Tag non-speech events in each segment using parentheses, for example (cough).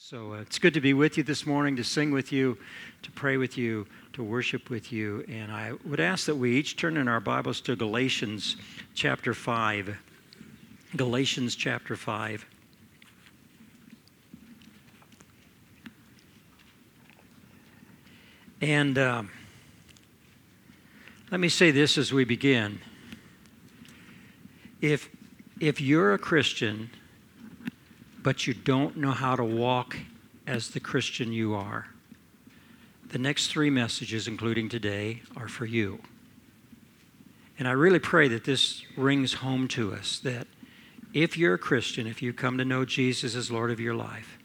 So uh, it's good to be with you this morning, to sing with you, to pray with you, to worship with you. And I would ask that we each turn in our Bibles to Galatians chapter 5. Galatians chapter 5. And um, let me say this as we begin. If, if you're a Christian, but you don't know how to walk as the Christian you are, the next three messages, including today, are for you. And I really pray that this rings home to us that if you're a Christian, if you come to know Jesus as Lord of your life,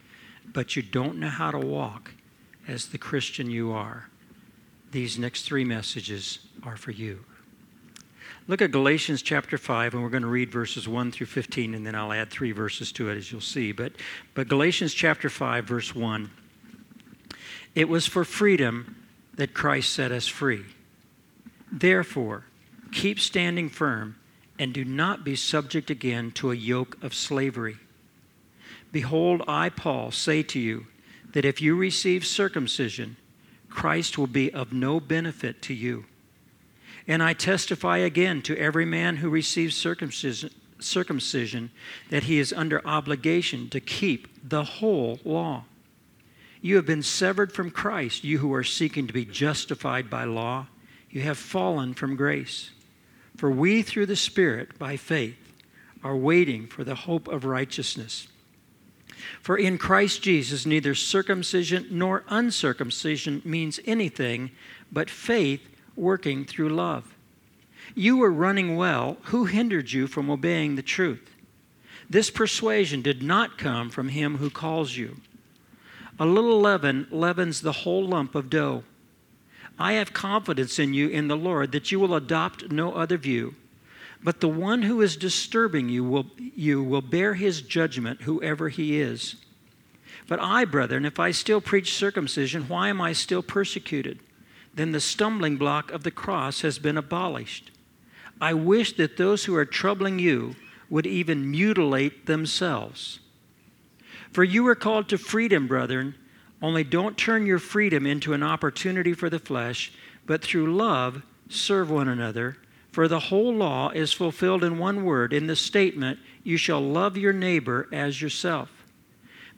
but you don't know how to walk as the Christian you are, these next three messages are for you. Look at Galatians chapter 5, and we're going to read verses 1 through 15, and then I'll add three verses to it, as you'll see. But, but Galatians chapter 5, verse 1 It was for freedom that Christ set us free. Therefore, keep standing firm and do not be subject again to a yoke of slavery. Behold, I, Paul, say to you that if you receive circumcision, Christ will be of no benefit to you. And I testify again to every man who receives circumcision, circumcision that he is under obligation to keep the whole law. You have been severed from Christ, you who are seeking to be justified by law. You have fallen from grace. For we, through the Spirit, by faith, are waiting for the hope of righteousness. For in Christ Jesus, neither circumcision nor uncircumcision means anything, but faith working through love. You were running well. Who hindered you from obeying the truth? This persuasion did not come from him who calls you. A little leaven leavens the whole lump of dough. I have confidence in you in the Lord that you will adopt no other view. But the one who is disturbing you will, you will bear his judgment, whoever he is. But I, brethren, if I still preach circumcision, why am I still persecuted? Then the stumbling block of the cross has been abolished. I wish that those who are troubling you would even mutilate themselves. For you are called to freedom, brethren, only don't turn your freedom into an opportunity for the flesh, but through love serve one another. For the whole law is fulfilled in one word, in the statement, You shall love your neighbor as yourself.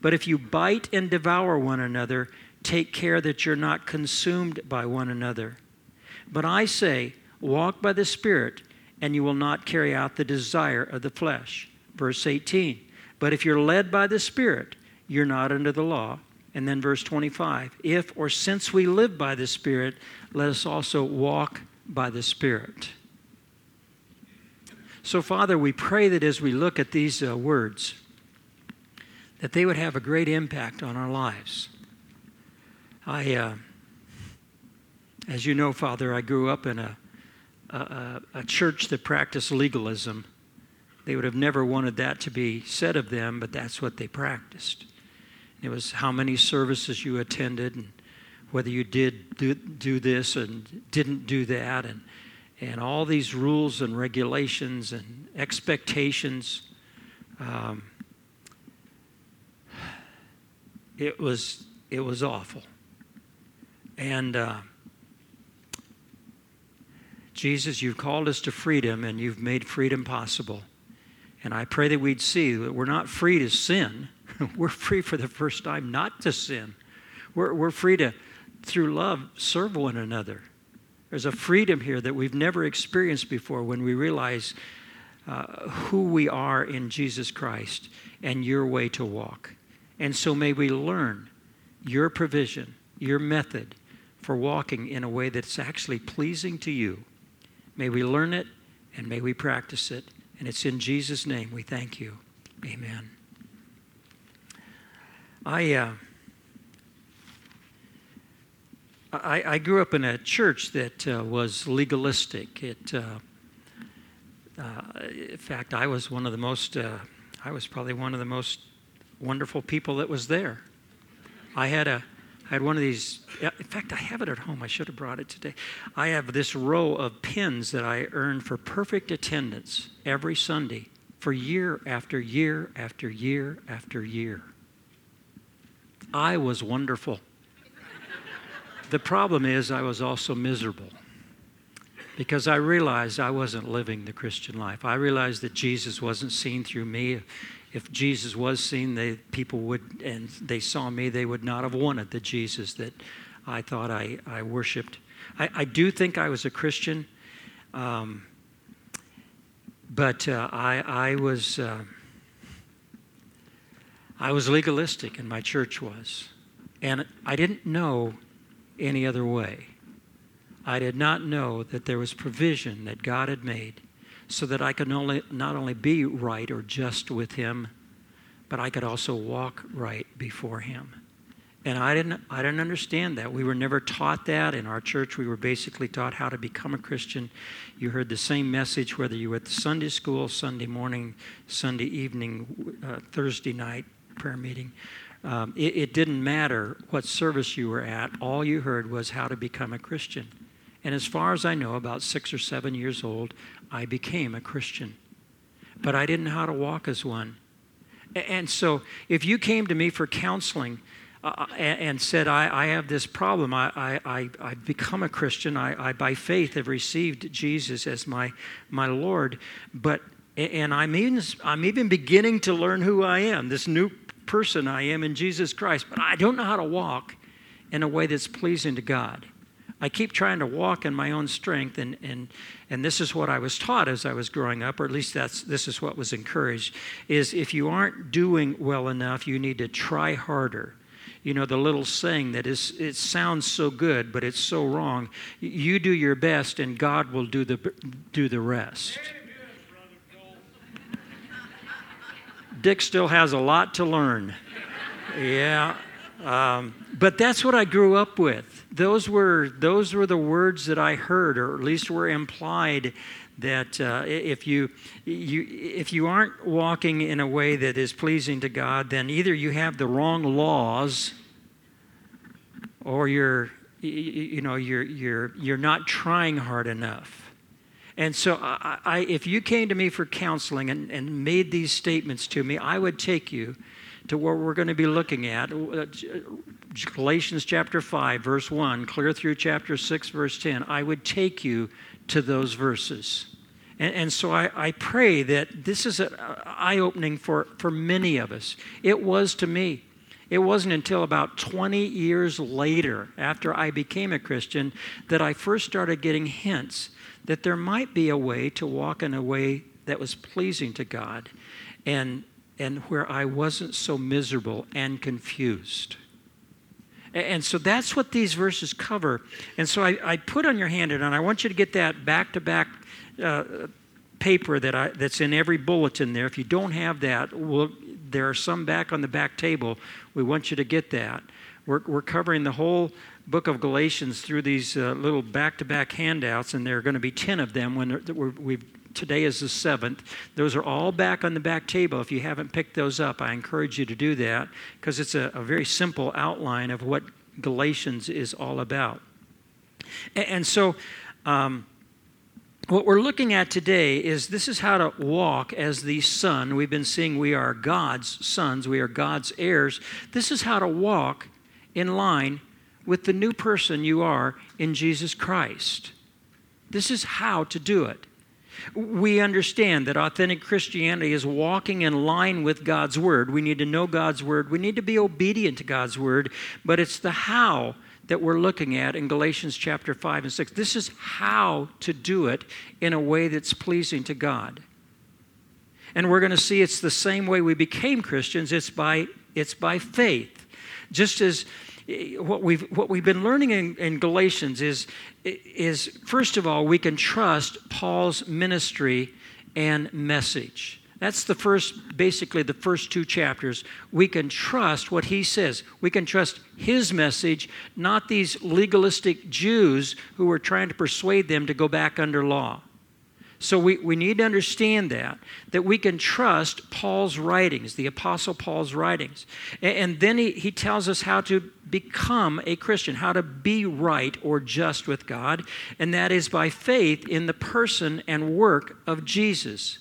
But if you bite and devour one another, Take care that you're not consumed by one another. But I say, walk by the Spirit, and you will not carry out the desire of the flesh. Verse 18. But if you're led by the Spirit, you're not under the law. And then verse 25. If or since we live by the Spirit, let us also walk by the Spirit. So, Father, we pray that as we look at these uh, words, that they would have a great impact on our lives. I, uh, as you know, Father, I grew up in a, a, a church that practiced legalism. They would have never wanted that to be said of them, but that's what they practiced. It was how many services you attended and whether you did do, do this and didn't do that, and, and all these rules and regulations and expectations. Um, it was it was awful. And uh, Jesus, you've called us to freedom and you've made freedom possible. And I pray that we'd see that we're not free to sin. (laughs) we're free for the first time not to sin. We're, we're free to, through love, serve one another. There's a freedom here that we've never experienced before when we realize uh, who we are in Jesus Christ and your way to walk. And so may we learn your provision, your method, for walking in a way that's actually pleasing to you. May we learn it and may we practice it. And it's in Jesus' name we thank you. Amen. I, uh, I, I, grew up in a church that uh, was legalistic. It, uh, uh in fact, I was one of the most, uh, I was probably one of the most wonderful people that was there. I had a, I had one of these, in fact, I have it at home. I should have brought it today. I have this row of pins that I earned for perfect attendance every Sunday for year after year after year after year. I was wonderful. the problem is, I was also miserable because I realized I wasn't living the Christian life. I realized that Jesus wasn't seen through me. If Jesus was seen, they, people would, and they saw me, they would not have wanted the Jesus that I thought I, I worshiped. I, I do think I was a Christian, um, but uh, I, I was. Uh, I was legalistic, and my church was. And I didn't know any other way. I did not know that there was provision that God had made so that I could only, not only be right or just with Him, but I could also walk right before Him. And I didn't, I didn't understand that. We were never taught that. In our church, we were basically taught how to become a Christian. You heard the same message whether you were at Sunday school, Sunday morning, Sunday evening, uh, Thursday night prayer meeting. Um, it, it didn't matter what service you were at, all you heard was how to become a Christian. And as far as I know, about six or seven years old, I became a Christian. But I didn't know how to walk as one. And so if you came to me for counseling, uh, and said, I, I, have this problem. I, I, I, have become a Christian. I, I, by faith, have received Jesus as my, my Lord. But, and I'm I'm even beginning to learn who I am, this new person I am in Jesus Christ. But I don't know how to walk in a way that's pleasing to God. I keep trying to walk in my own strength, and, and, and this is what I was taught as I was growing up, or at least that's, this is what was encouraged, is if you aren't doing well enough, you need to try harder. You know the little saying that is it sounds so good but it's so wrong. You do your best and god will do the do the rest. Dick still has a lot to learn. Yeah um, but that's what i grew up with those were those were the words that i heard or at least were implied that uh, if you, you if you aren't walking in a way that is pleasing to God, then either you have the wrong laws, or you're you know you're you're you're not trying hard enough. And so, I, I, if you came to me for counseling and, and made these statements to me, I would take you to what we're going to be looking at uh, Galatians chapter 5, verse 1, clear through chapter 6, verse 10. I would take you to those verses. And, and so I, I, pray that this is an eye opening for, for many of us. It was to me. It wasn't until about 20 years later, after I became a Christian, that I first started getting hints that there might be a way to walk in a way that was pleasing to God and, and where I wasn't so miserable and confused. And so that's what these verses cover. And so I, I put on your handout, and I want you to get that back to back paper that I, that's in every bulletin there. If you don't have that, we'll, there are some back on the back table. We want you to get that. We're, we're covering the whole book of Galatians through these uh, little back to back handouts, and there are going to be 10 of them when we've today is the seventh. Those are all back on the back table. If you haven't picked those up, I encourage you to do that because it's a, a, very simple outline of what Galatians is all about. And, and so, um, what we're looking at today is this is how to walk as the son. We've been seeing we are God's sons, we are God's heirs. This is how to walk in line with the new person you are in Jesus Christ. This is how to do it. We understand that authentic Christianity is walking in line with God's Word. We need to know God's Word. We need to be obedient to God's Word, but it's the how that we're looking at in Galatians chapter 5 and 6. This is how to do it in a way that's pleasing to God. And we're going to see it's the same way we became Christians, it's by, it's by faith. Just as what we've, what we've been learning in, in Galatians is, is, first of all, we can trust Paul's ministry and message. That's the first, basically, the first two chapters. We can trust what he says. We can trust his message, not these legalistic Jews who were trying to persuade them to go back under law. So we, we need to understand that, that we can trust Paul's writings, the Apostle Paul's writings. And, and then he, he tells us how to become a Christian, how to be right or just with God, and that is by faith in the person and work of Jesus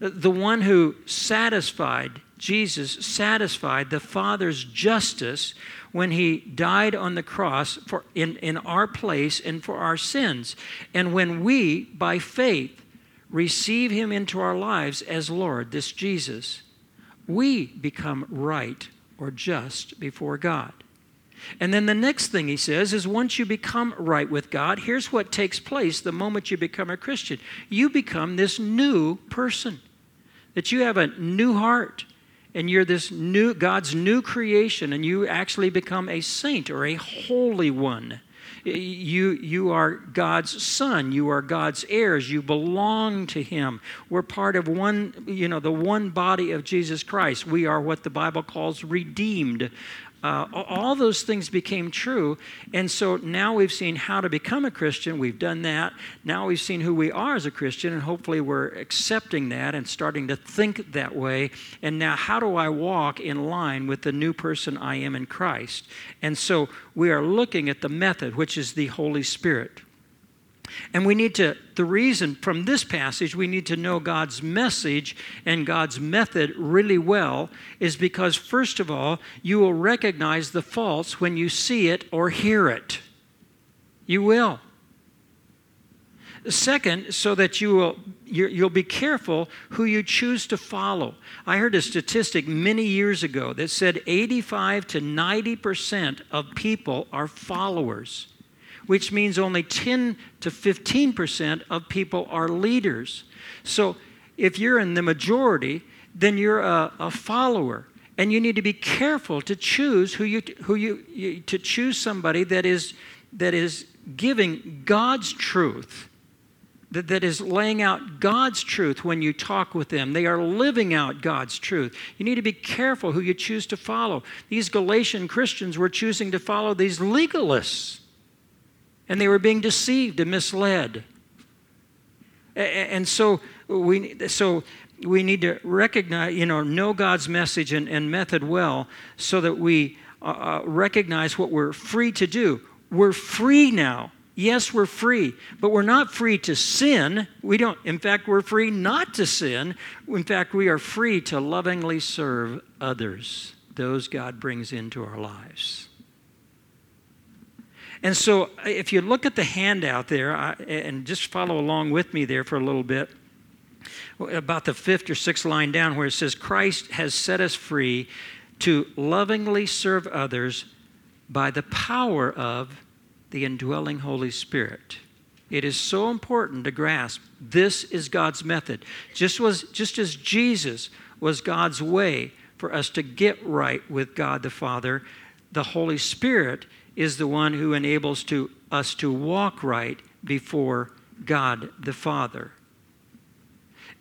the one who satisfied Jesus satisfied the Father's justice when he died on the cross for, in, in our place and for our sins. And when we, by faith, receive him into our lives as Lord, this Jesus, we become right or just before God. And then the next thing he says is once you become right with God, here's what takes place the moment you become a Christian. You become this new person, that you have a new heart and you're this new God's new creation and you actually become a saint or a holy one. You, you are God's son. You are God's heirs. You belong to Him. We're part of one, you know, the one body of Jesus Christ. We are what the Bible calls redeemed. Uh, all those things became true. And so now we've seen how to become a Christian. We've done that. Now we've seen who we are as a Christian, and hopefully we're accepting that and starting to think that way. And now, how do I walk in line with the new person I am in Christ? And so we are looking at the method, which is the Holy Spirit. And we need to, the reason from this passage, we need to know God's message and God's method really well is because, first of all, you will recognize the false when you see it or hear it. You will. Second, so that you will you'll be careful who you choose to follow. I heard a statistic many years ago that said 85 to 90 percent of people are followers which means only 10 to 15% of people are leaders. So if you're in the majority, then you're a, a follower. And you need to be careful to choose who you, who you, you to choose somebody that is, that is giving God's truth that, that is laying out God's truth when you talk with them. They are living out God's truth. You need to be careful who you choose to follow. These Galatian Christians were choosing to follow these legalists and they were being deceived and misled. And so we, so we need to recognize, you know, know God's message and, and method well so that we uh, uh, recognize what we're free to do. We're free now. Yes, we're free, but we're not free to sin. We don't, in fact, we're free not to sin. In fact, we are free to lovingly serve others, those God brings into our lives. And so, uh, if you look at the handout there, and just follow along with me there for a little bit, about the fifth or sixth line down, where it says, Christ has set us free to lovingly serve others by the power of the indwelling Holy Spirit. It is so important to grasp this is God's method. Just, was, just as Jesus was God's way for us to get right with God the Father, the Holy Spirit is the one who enables to, us to walk right before God the Father.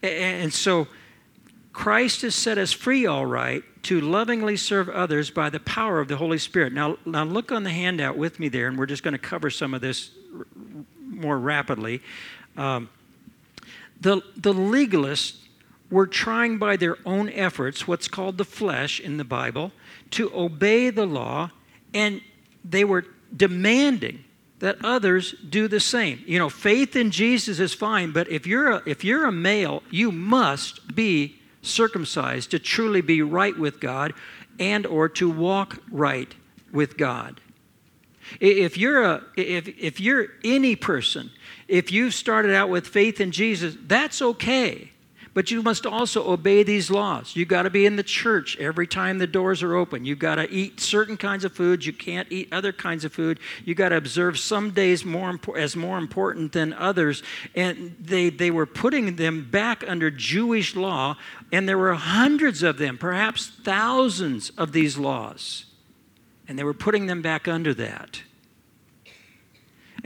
And so Christ has set us free, all right, to lovingly serve others by the power of the Holy Spirit. Now, now look on the handout with me there, and we're just going to cover some of this more rapidly. Um, the, the legalists were trying by their own efforts, what's called the flesh in the Bible, to obey the law and they were demanding that others do the same. You know, faith in Jesus is fine, but if you're a, if you're a male, you must be circumcised to truly be right with God and or to walk right with God. If you're a if if you're any person, if you've started out with faith in Jesus, that's okay. But you must also obey these laws. You've got to be in the church every time the doors are open. You've got to eat certain kinds of foods. You can't eat other kinds of food. You've got to observe some days more as more important than others. And they, they were putting them back under Jewish law, and there were hundreds of them, perhaps thousands of these laws. And they were putting them back under that.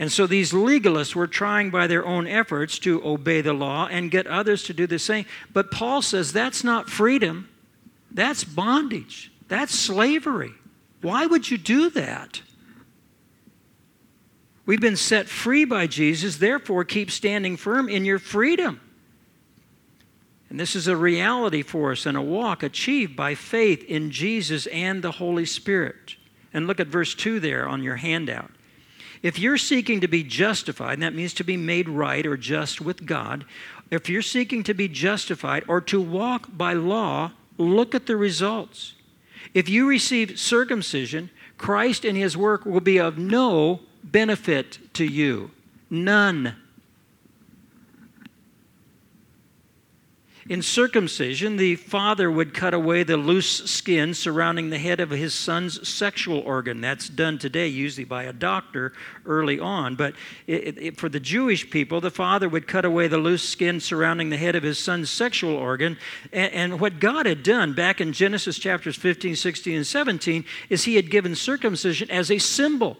And so these legalists were trying by their own efforts to obey the law and get others to do the same. But Paul says that's not freedom, that's bondage, that's slavery. Why would you do that? We've been set free by Jesus, therefore, keep standing firm in your freedom. And this is a reality for us and a walk achieved by faith in Jesus and the Holy Spirit. And look at verse 2 there on your handout. If you're seeking to be justified, and that means to be made right or just with God, if you're seeking to be justified or to walk by law, look at the results. If you receive circumcision, Christ and his work will be of no benefit to you. None. In circumcision, the father would cut away the loose skin surrounding the head of his son's sexual organ. That's done today, usually by a doctor early on. But it, it, for the Jewish people, the father would cut away the loose skin surrounding the head of his son's sexual organ. And, and what God had done back in Genesis chapters 15, 16, and 17 is he had given circumcision as a symbol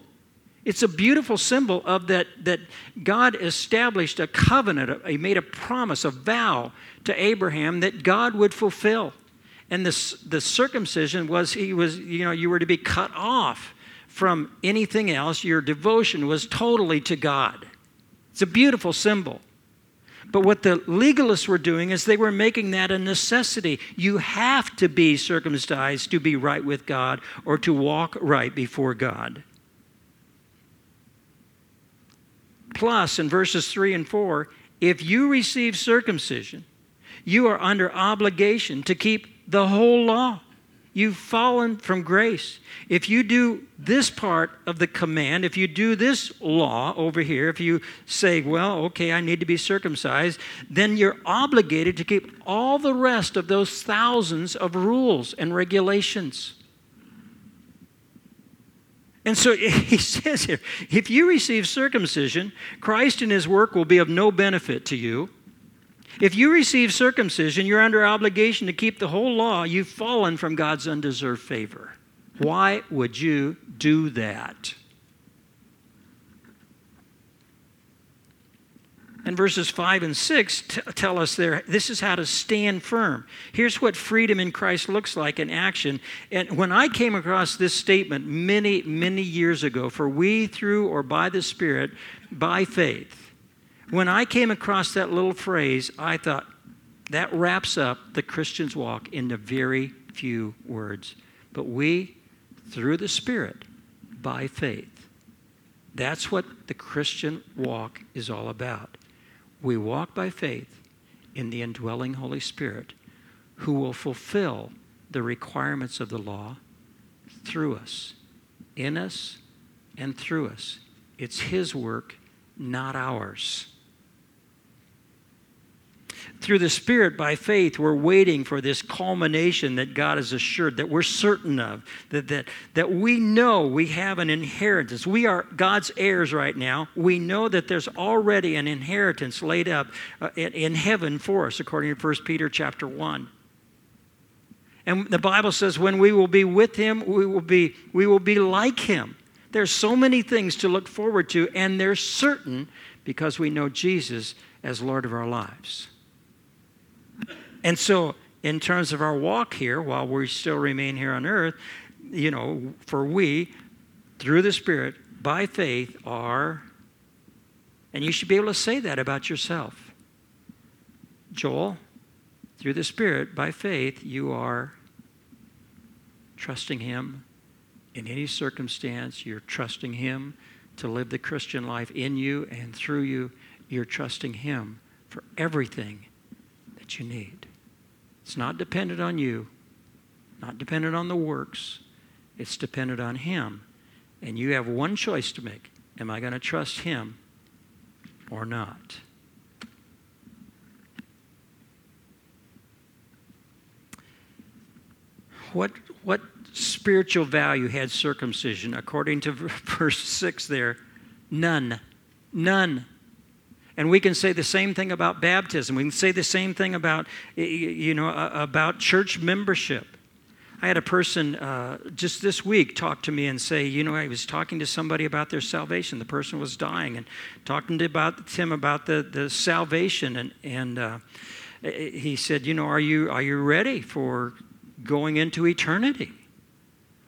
it's a beautiful symbol of that, that God established a covenant, he made a promise, a vow to Abraham that God would fulfill. And the, the circumcision was he was, you know, you were to be cut off from anything else. Your devotion was totally to God. It's a beautiful symbol. But what the legalists were doing is they were making that a necessity. You have to be circumcised to be right with God or to walk right before God. Plus, in verses 3 and 4, if you receive circumcision, you are under obligation to keep the whole law. You've fallen from grace. If you do this part of the command, if you do this law over here, if you say, well, okay, I need to be circumcised, then you're obligated to keep all the rest of those thousands of rules and regulations. And so (laughs) he says here if you receive circumcision, Christ and his work will be of no benefit to you. If you receive circumcision, you're under obligation to keep the whole law. You've fallen from God's undeserved favor. Why would you do that? And verses 5 and 6 t- tell us there this is how to stand firm. Here's what freedom in Christ looks like in action. And when I came across this statement many, many years ago, for we through or by the Spirit, by faith, when I came across that little phrase, I thought that wraps up the Christian's walk in into very few words. But we, through the Spirit, by faith. That's what the Christian walk is all about. We walk by faith in the indwelling Holy Spirit who will fulfill the requirements of the law through us, in us, and through us. It's His work, not ours through the Spirit by faith, we're waiting for this culmination that God has assured, that we're certain of, that, that, that we know we have an inheritance. We are God's heirs right now. We know that there's already an inheritance laid up uh, in, in heaven for us, according to 1 Peter chapter 1. And the Bible says when we will be with him, we will be, we will be like him. There's so many things to look forward to, and they're certain because we know Jesus as Lord of our lives. And so, in terms of our walk here, while we still remain here on earth, you know, for we, through the Spirit, by faith, are, and you should be able to say that about yourself. Joel, through the Spirit, by faith, you are trusting Him in any circumstance. You're trusting Him to live the Christian life in you and through you. You're trusting Him for everything that you need. It's not dependent on you, not dependent on the works. It's dependent on Him. And you have one choice to make. Am I going to trust Him or not? What, what spiritual value had circumcision according to (laughs) verse 6 there? None. None. And we can say the same thing about baptism. We can say the same thing about, you know, about church membership. I had a person uh, just this week talk to me and say, you know, I was talking to somebody about their salvation. The person was dying, and talking to about him about the, the salvation, and and uh, he said, you know, are you are you ready for going into eternity?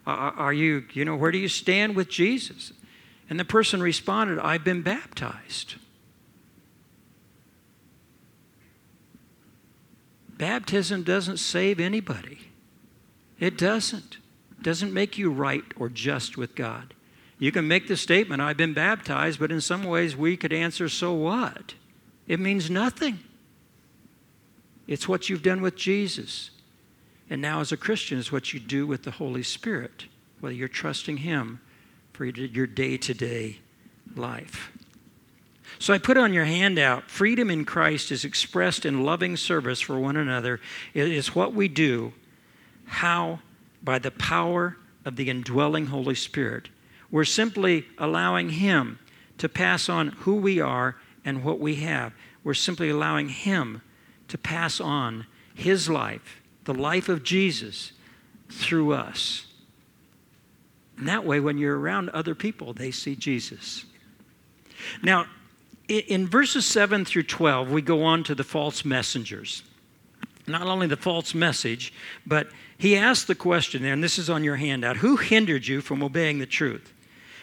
Are, are you, you know, where do you stand with Jesus? And the person responded, I've been baptized. Baptism doesn't save anybody. It doesn't. It doesn't make you right or just with God. You can make the statement, I've been baptized, but in some ways we could answer, so what? It means nothing. It's what you've done with Jesus. And now, as a Christian, is what you do with the Holy Spirit, whether you're trusting Him for your day to day life. So I put on your handout freedom in Christ is expressed in loving service for one another. It is what we do. How? By the power of the indwelling Holy Spirit. We're simply allowing Him to pass on who we are and what we have. We're simply allowing Him to pass on His life, the life of Jesus, through us. And that way, when you're around other people, they see Jesus. Now, in verses 7 through 12, we go on to the false messengers. Not only the false message, but he asked the question there, and this is on your handout Who hindered you from obeying the truth?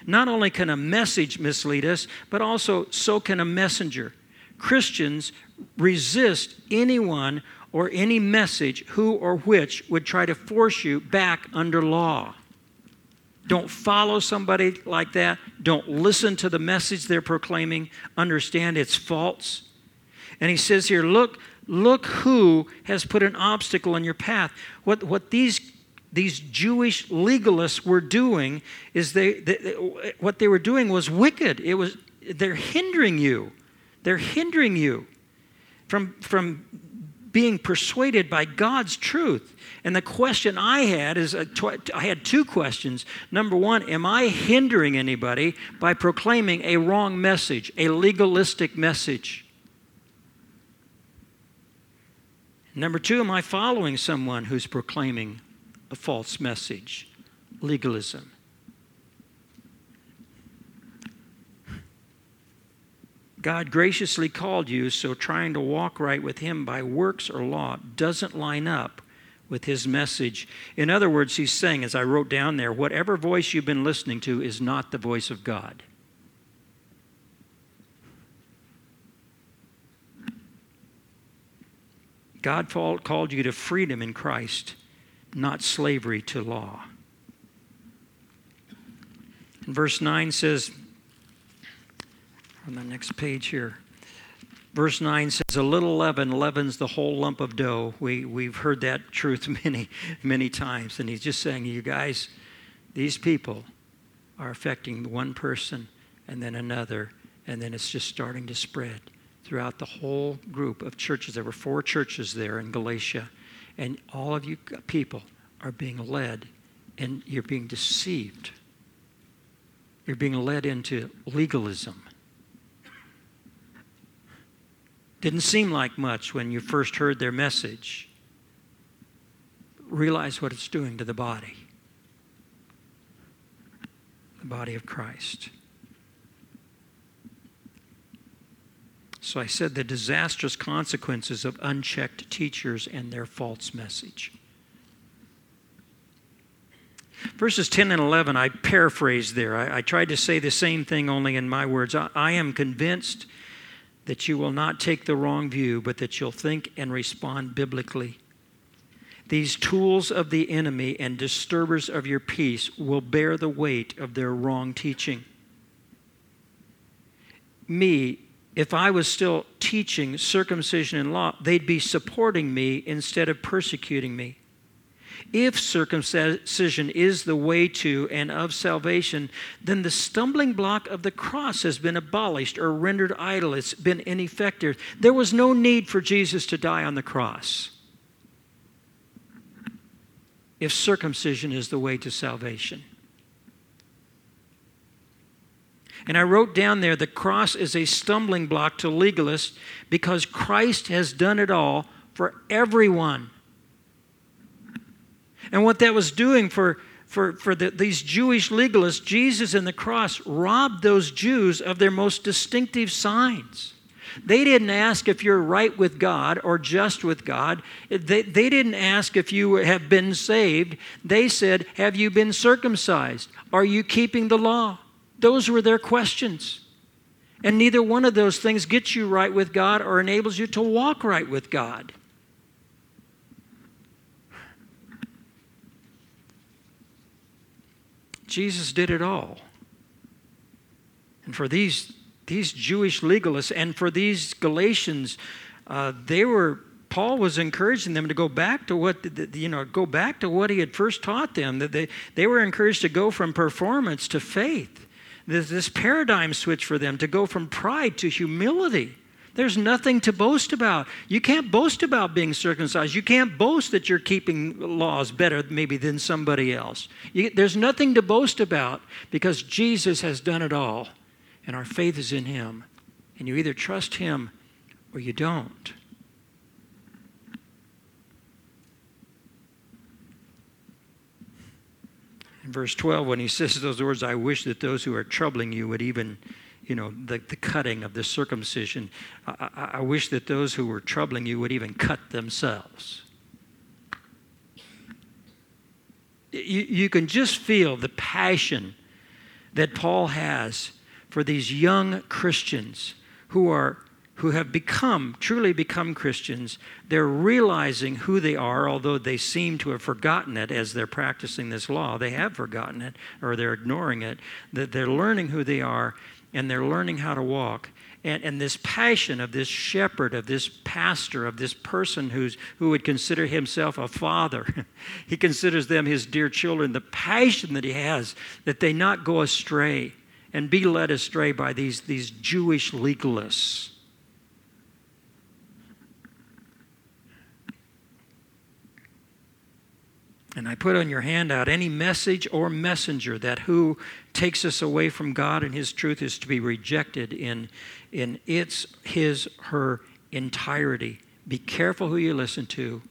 Not only can a message mislead us, but also so can a messenger. Christians resist anyone or any message who or which would try to force you back under law. Don't follow somebody like that. Don't listen to the message they're proclaiming. Understand it's false. And he says here, look, look who has put an obstacle in your path. What, what these, these Jewish legalists were doing is they, they, what they were doing was wicked. It was, they're hindering you. They're hindering you from, from being persuaded by God's truth. And the question I had is uh, I had two questions. Number one, am I hindering anybody by proclaiming a wrong message, a legalistic message? Number two, am I following someone who's proclaiming a false message, legalism? God graciously called you, so trying to walk right with Him by works or law doesn't line up with His message. In other words, He's saying, as I wrote down there, whatever voice you've been listening to is not the voice of God. God called you to freedom in Christ, not slavery to law. And verse 9 says, on the next page here. Verse 9 says, A little leaven leavens the whole lump of dough. We, we've heard that truth (laughs) many, many times. And he's just saying, You guys, these people are affecting one person and then another, and then it's just starting to spread throughout the whole group of churches. There were four churches there in Galatia, and all of you people are being led and you're being deceived. You're being led into legalism Didn't seem like much when you first heard their message. Realize what it's doing to the body, the body of Christ. So I said the disastrous consequences of unchecked teachers and their false message. Verses 10 and 11, I paraphrased there. I, I, tried to say the same thing only in my words. I, I am convinced that you will not take the wrong view, but that you'll think and respond biblically. These tools of the enemy and disturbers of your peace will bear the weight of their wrong teaching. Me, if I was still teaching circumcision and law, they'd be supporting me instead of persecuting me. If circumcision is the way to and of salvation, then the stumbling block of the cross has been abolished or rendered idle. It's been ineffective. There was no need for Jesus to die on the cross if circumcision is the way to salvation. And I wrote down there the cross is a stumbling block to legalists because Christ has done it all for everyone. And what that was doing for, for, for the, these Jewish legalists, Jesus and the cross robbed those Jews of their most distinctive signs. They didn't ask if you're right with God or just with God. They, they didn't ask if you have been saved. They said, Have you been circumcised? Are you keeping the law? Those were their questions. And neither one of those things gets you right with God or enables you to walk right with God. Jesus did it all. And for these, these Jewish legalists and for these Galatians, uh, they were Paul was encouraging them to go back to what you know, go back to what he had first taught them. That they, they were encouraged to go from performance to faith. This, this paradigm switch for them to go from pride to humility. There's nothing to boast about. You can't boast about being circumcised. You can't boast that you're keeping laws better, maybe, than somebody else. You, there's nothing to boast about because Jesus has done it all, and our faith is in Him. And you either trust Him or you don't. In verse 12, when he says those words, I wish that those who are troubling you would even you know, the, the cutting of the circumcision. I, I, I wish that those who were troubling you would even cut themselves. You, you can just feel the passion that Paul has for these young Christians who are who have become truly become Christians, they're realizing who they are, although they seem to have forgotten it as they're practicing this law. They have forgotten it or they're ignoring it. That they're learning who they are and they're learning how to walk. And, and this passion of this shepherd, of this pastor, of this person who's, who would consider himself a father, (laughs) he considers them his dear children. The passion that he has that they not go astray and be led astray by these, these Jewish legalists. And I put on your handout any message or messenger that who takes us away from God and His truth is to be rejected in, in its, his, her entirety. Be careful who you listen to,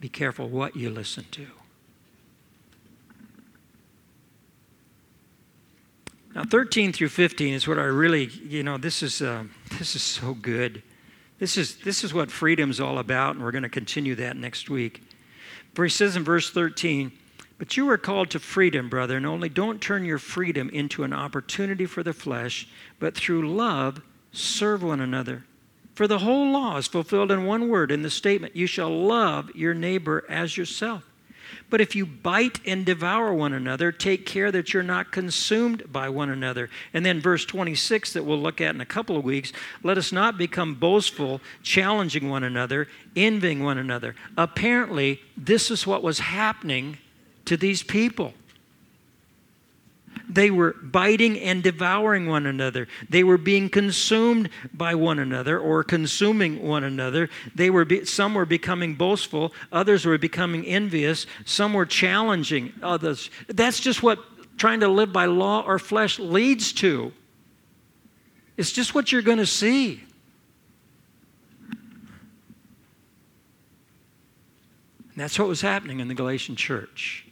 be careful what you listen to. Now, 13 through 15 is what I really, you know, this is, uh, this is so good. This is, this is what freedom's all about, and we're going to continue that next week. For he says in verse 13, But you are called to freedom, brethren, only don't turn your freedom into an opportunity for the flesh, but through love serve one another. For the whole law is fulfilled in one word in the statement, You shall love your neighbor as yourself. But if you bite and devour one another, take care that you're not consumed by one another. And then, verse 26, that we'll look at in a couple of weeks let us not become boastful, challenging one another, envying one another. Apparently, this is what was happening to these people. They were biting and devouring one another. They were being consumed by one another or consuming one another. They were be, some were becoming boastful, others were becoming envious, some were challenging others. That's just what trying to live by law or flesh leads to. It's just what you're going to see. And that's what was happening in the Galatian church.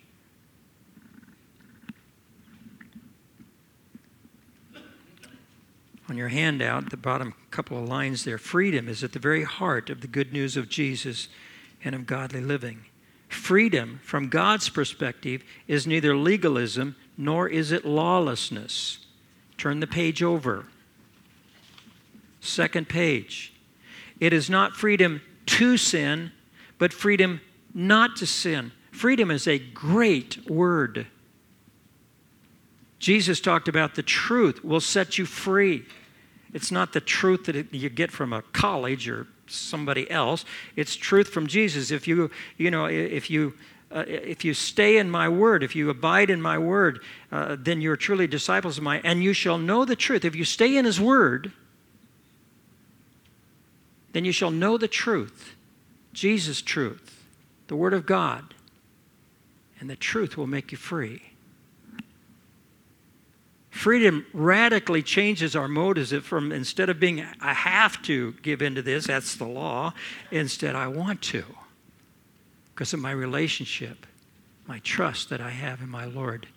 On your handout, the bottom couple of lines there freedom is at the very heart of the good news of Jesus and of godly living. Freedom, from God's perspective, is neither legalism nor is it lawlessness. Turn the page over. Second page. It is not freedom to sin, but freedom not to sin. Freedom is a great word. Jesus talked about the truth will set you free. It's not the truth that you get from a college or somebody else. It's truth from Jesus. If you, you know, if you, uh, if you stay in my word, if you abide in my word, uh, then you're truly disciples of mine, and you shall know the truth. If you stay in his word, then you shall know the truth, Jesus' truth, the word of God, and the truth will make you free. Freedom radically changes our motives from instead of being I have to give into this, that's the law, instead I want to because of my relationship, my trust that I have in my Lord.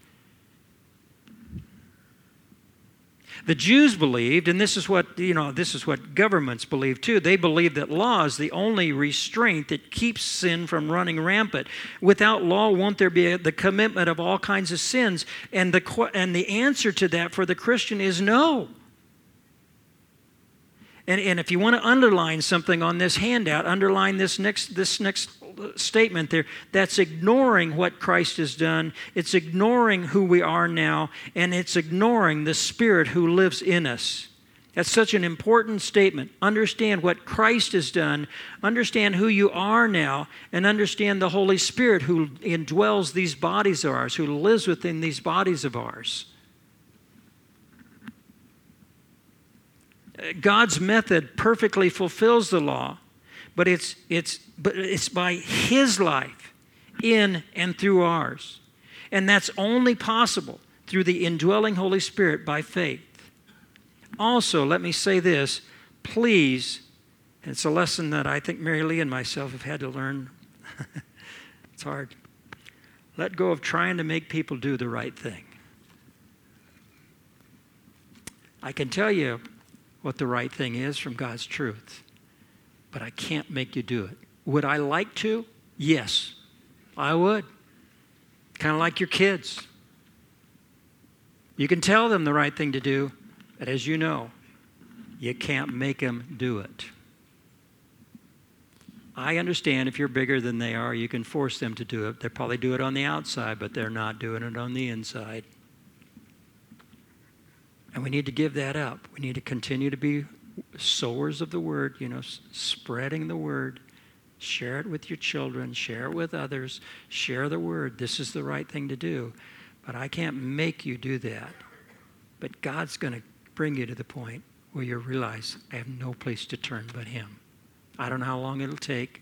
The Jews believed, and this is what, you know, this is what governments believe too. They believe that law is the only restraint that keeps sin from running rampant. Without law, won't there be a, the commitment of all kinds of sins? And the, and the answer to that for the Christian is no. And, and if you want to underline something on this handout, underline this next, this next statement there. That's ignoring what Christ has done. It's ignoring who we are now, and it's ignoring the Spirit who lives in us. That's such an important statement. Understand what Christ has done, understand who you are now, and understand the Holy Spirit who indwells these bodies of ours, who lives within these bodies of ours. God's method perfectly fulfills the law, but it's, it's, but it's by His life in and through ours. And that's only possible through the indwelling Holy Spirit by faith. Also, let me say this please, it's a lesson that I think Mary Lee and myself have had to learn. (laughs) it's hard. Let go of trying to make people do the right thing. I can tell you what the right thing is from God's truth, but I can't make you do it. Would I like to? Yes, I would. Kind of like your kids. You can tell them the right thing to do, but as you know, you can't make them do it. I understand if you're bigger than they are, you can force them to do it. They probably do it on the outside, but they're not doing it on the inside. And we need to give that up. We need to continue to be sowers of the word, you know, spreading the word. Share it with your children, share it with others, share the word. This is the right thing to do. But I can't make you do that. But God's going to bring you to the point where you realize I have no place to turn but Him. I don't know how long it'll take.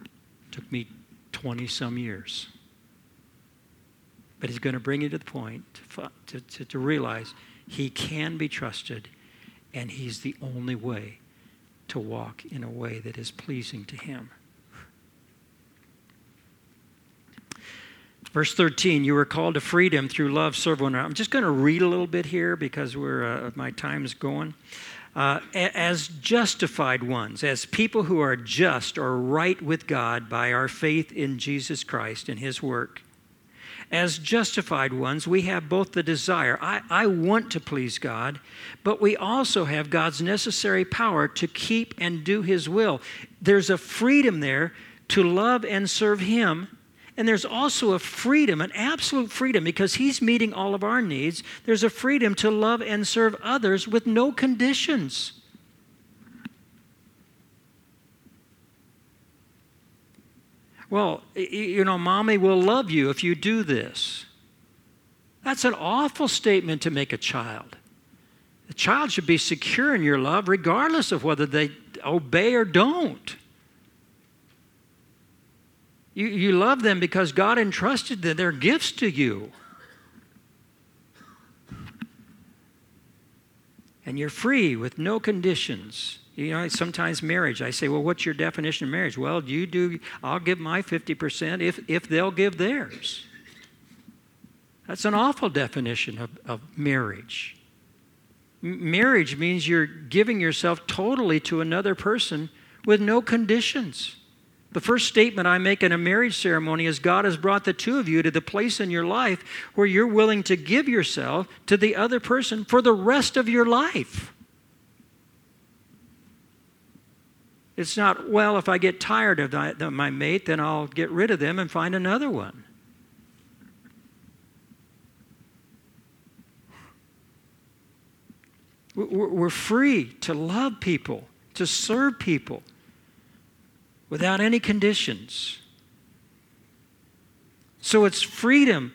It took me 20 some years. But He's going to bring you to the point to, to, to realize He can be trusted and He's the only way to walk in a way that is pleasing to Him. Verse 13, you were called to freedom through love, serve one another. I'm just going to read a little bit here because we're, uh, my time is going. Uh, as justified ones, as people who are just or right with God by our faith in Jesus Christ and His work. As justified ones, we have both the desire, I, I want to please God, but we also have God's necessary power to keep and do His will. There's a freedom there to love and serve Him and there's also a freedom, an absolute freedom, because He's meeting all of our needs. There's a freedom to love and serve others with no conditions. Well, you know, mommy will love you if you do this. That's an awful statement to make a child. The child should be secure in your love regardless of whether they obey or don't. You, you love them because God entrusted them, their gifts to you. And you're free with no conditions. You know, sometimes marriage, I say, well, what's your definition of marriage? Well, you do, I'll give my 50% if, if they'll give theirs. That's an awful definition of, of marriage. M- marriage means you're giving yourself totally to another person with no conditions. The first statement I make in a marriage ceremony is God has brought the two of you to the place in your life where you're willing to give yourself to the other person for the rest of your life. It's not, well, if I get tired of my mate, then I'll get rid of them and find another one. We're free to love people, to serve people without any conditions. So it's freedom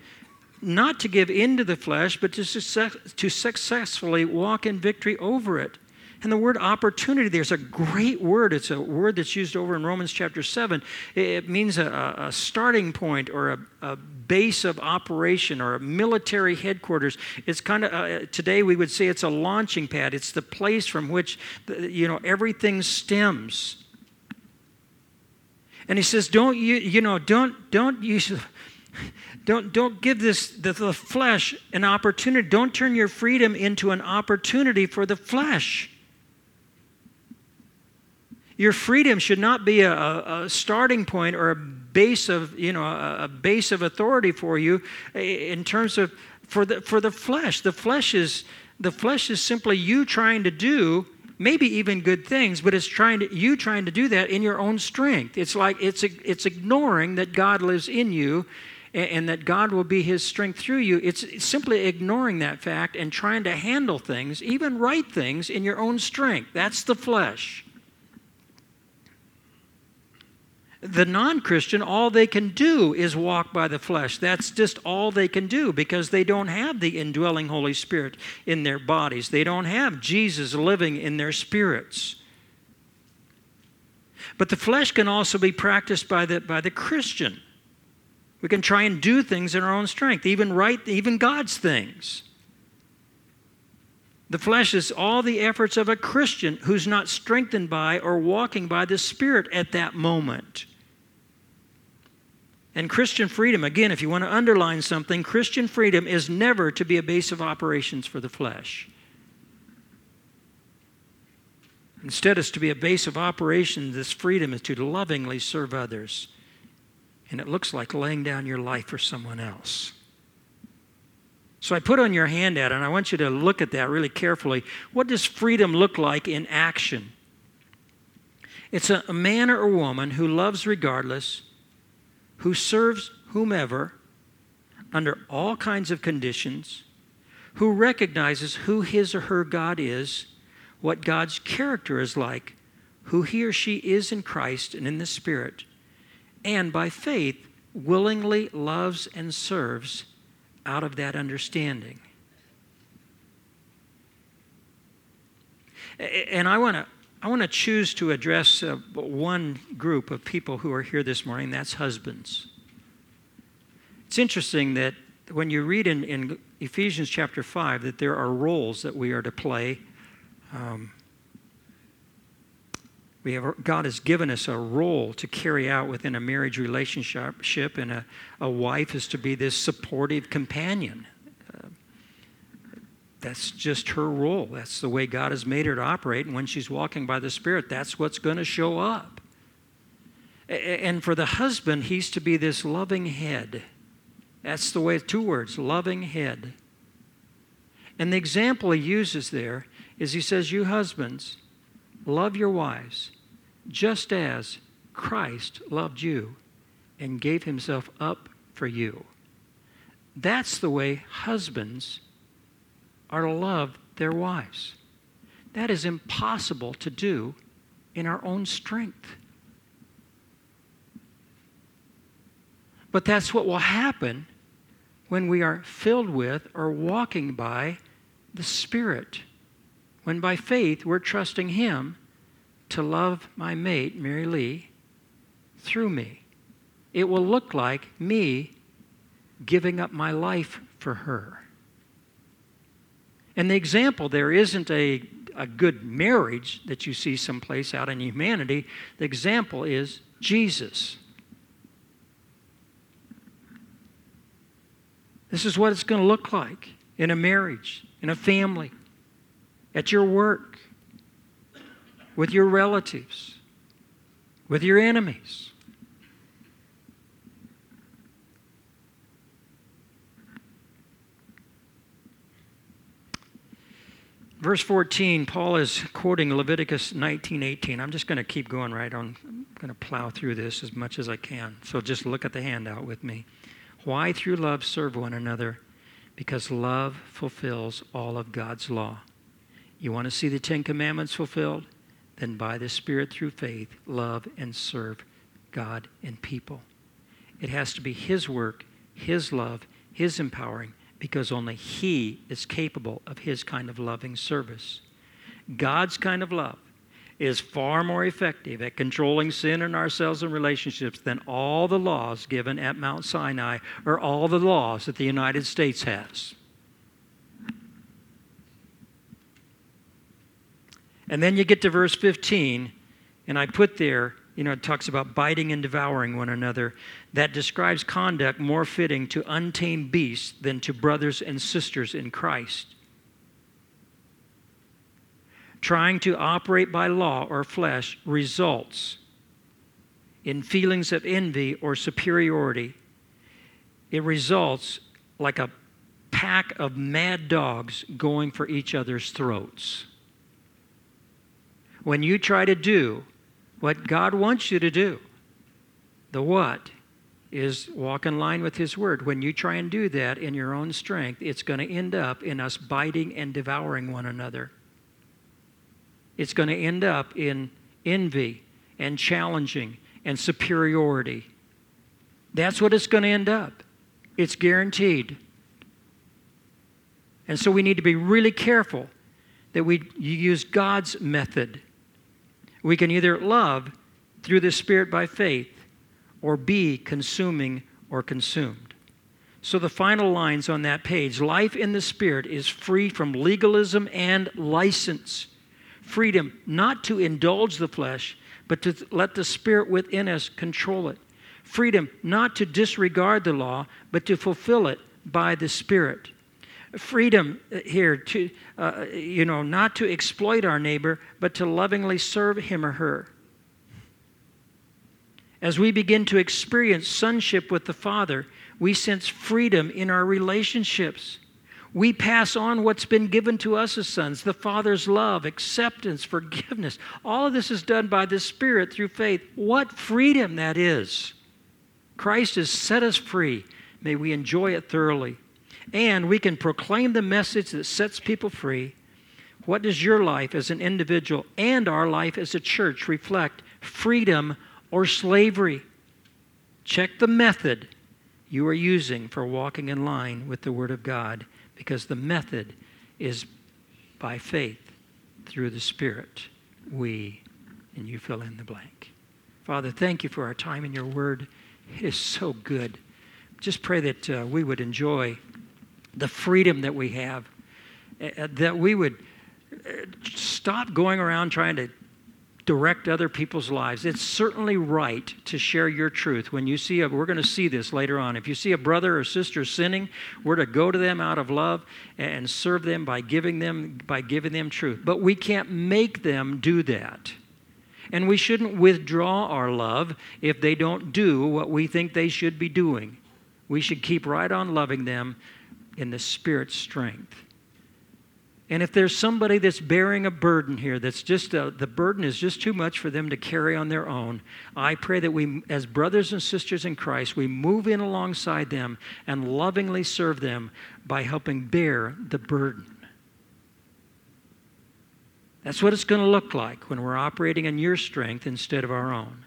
not to give in to the flesh, but to, success, to successfully walk in victory over it. And the word opportunity, there's a great word. It's a word that's used over in Romans chapter 7. It means a, a starting point or a, a, base of operation or a military headquarters. It's kind of, uh, today we would say it's a launching pad. It's the place from which, you know, everything stems. And he says, don't you, you know, don't, don't use, (laughs) don't, don't give this, the, the flesh an opportunity. Don't turn your freedom into an opportunity for the flesh. Your freedom should not be a, a, starting point or a base of, you know, a, base of authority for you in terms of for the, for the flesh. The flesh is the flesh is simply you trying to do maybe even good things, but it's trying to, you trying to do that in your own strength. It's like it's, it's ignoring that God lives in you and, that God will be his strength through you, it's simply ignoring that fact and trying to handle things, even right things, in your own strength. That's the flesh. The non Christian, all they can do is walk by the flesh. That's just all they can do because they don't have the indwelling Holy Spirit in their bodies. They don't have Jesus living in their spirits. But the flesh can also be practiced by the, by the Christian. We can try and do things in our own strength, even right, even God's things. The flesh is all the efforts of a Christian who's not strengthened by or walking by the Spirit at that moment. And Christian freedom, again, if you want to underline something, Christian freedom is never to be a base of operations for the flesh. Instead, it's to be a base of operations. This freedom is to lovingly serve others. And it looks like laying down your life for someone else. So I put on your handout, and I want you to look at that really carefully. What does freedom look like in action? It's a, a man or a woman who loves regardless, who serves whomever under all kinds of conditions, who recognizes who his or her God is, what God's character is like, who he or she is in Christ and in the Spirit, and by faith willingly loves and serves out of that understanding. And I want to I want to choose to address uh, one group of people who are here this morning. That's husbands. It's interesting that when you read in, in Ephesians chapter 5 that there are roles that we are to play um, we have, God has given us a role to carry out within a marriage relationship, and a, a wife is to be this supportive companion. That's just her role. That's the way God has made her to operate. And when she's walking by the Spirit, that's what's going to show up. And for the husband, he's to be this loving head. That's the way, two words loving head. And the example he uses there is he says, You husbands, love your wives just as Christ loved you and gave himself up for you. That's the way husbands are to love their wives. That is impossible to do in our own strength. But that's what will happen when we are filled with or walking by the Spirit when by faith we're trusting Him to love my mate, Mary Lee, through me. It will look like me giving up my life for her. And the example there isn't a, a good marriage that you see someplace out in humanity. The example is Jesus. This is what it's going to look like in a marriage, in a family at your work, with your relatives, with your enemies. Verse 14, Paul is quoting Leviticus 19:18. I'm just going to keep going right on. I'm going to plow through this as much as I can. So just look at the handout with me. Why through love serve one another? Because love fulfills all of God's law. You want to see the Ten Commandments fulfilled? Then by the Spirit through faith, love and serve God and people. It has to be His work, His love, His empowering, because only He is capable of His kind of loving service. God's kind of love is far more effective at controlling sin in ourselves and relationships than all the laws given at Mount Sinai or all the laws that the United States has. And then you get to verse 15, and I put there, you know, it talks about biting and devouring one another. That describes conduct more fitting to untamed beasts than to brothers and sisters in Christ. Trying to operate by law or flesh results in feelings of envy or superiority. It results like a pack of mad dogs going for each other's throats when you try to do what God wants you to do, the what is walk in line with His Word. When you try and do that in your own strength, it's going to end up in us biting and devouring one another. It's going to end up in envy and challenging and superiority. That's what it's going to end up. It's guaranteed. And so we need to be really careful that we use God's method. We can either love through the Spirit by faith or be consuming or consumed. So the final lines on that page life in the Spirit is free from legalism and license. Freedom not to indulge the flesh, but to let the Spirit within us control it. Freedom not to disregard the law, but to fulfill it by the Spirit. Freedom uh, here to, uh, you know, not to exploit our neighbor, but to lovingly serve him or her. As we begin to experience sonship with the Father, we sense freedom in our relationships. We pass on what's been given to us as sons the Father's love, acceptance, forgiveness. All of this is done by the Spirit through faith. What freedom that is! Christ has set us free. May we enjoy it thoroughly. And we can proclaim the message that sets people free. What does your life as an individual and our life as a church reflect? Freedom or slavery? Check the method you are using for walking in line with the Word of God because the method is by faith through the Spirit. We, and you fill in the blank. Father, thank you for our time in your Word. It is so good. Just pray that uh, we would enjoy the freedom that we have, uh, that we would uh, stop going around trying to direct other people's lives. It's certainly right to share your truth. When you see a, we're going to see this later on. If you see a brother or sister sinning, we're to go to them out of love and serve them by giving them by giving them truth. But we can't make them do that. And we shouldn't withdraw our love if they don't do what we think they should be doing. We should keep right on loving them in the Spirit's strength. And if there's somebody that's bearing a burden here, that's just a, the burden is just too much for them to carry on their own, I pray that we, as brothers and sisters in Christ, we move in alongside them and lovingly serve them by helping bear the burden. That's what it's going to look like when we're operating in your strength instead of our own.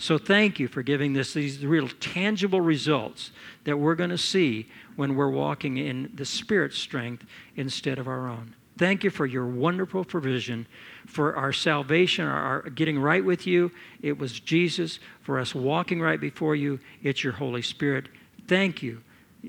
So thank you for giving us these real tangible results that we're going to see when we're walking in the Spirit's strength instead of our own. Thank you for your wonderful provision for our salvation, our, getting right with you. It was Jesus. For us walking right before you, it's your Holy Spirit. Thank you,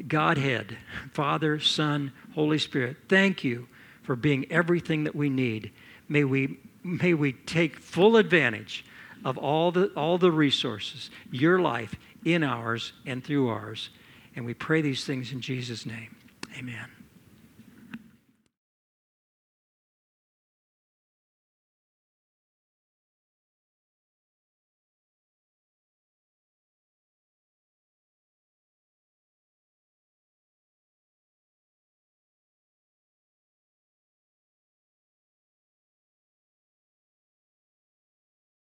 Godhead, Father, Son, Holy Spirit. Thank you for being everything that we need. May we, may we take full advantage of all the, all the resources, your life in ours and through ours. And we pray these things in Jesus' name. Amen.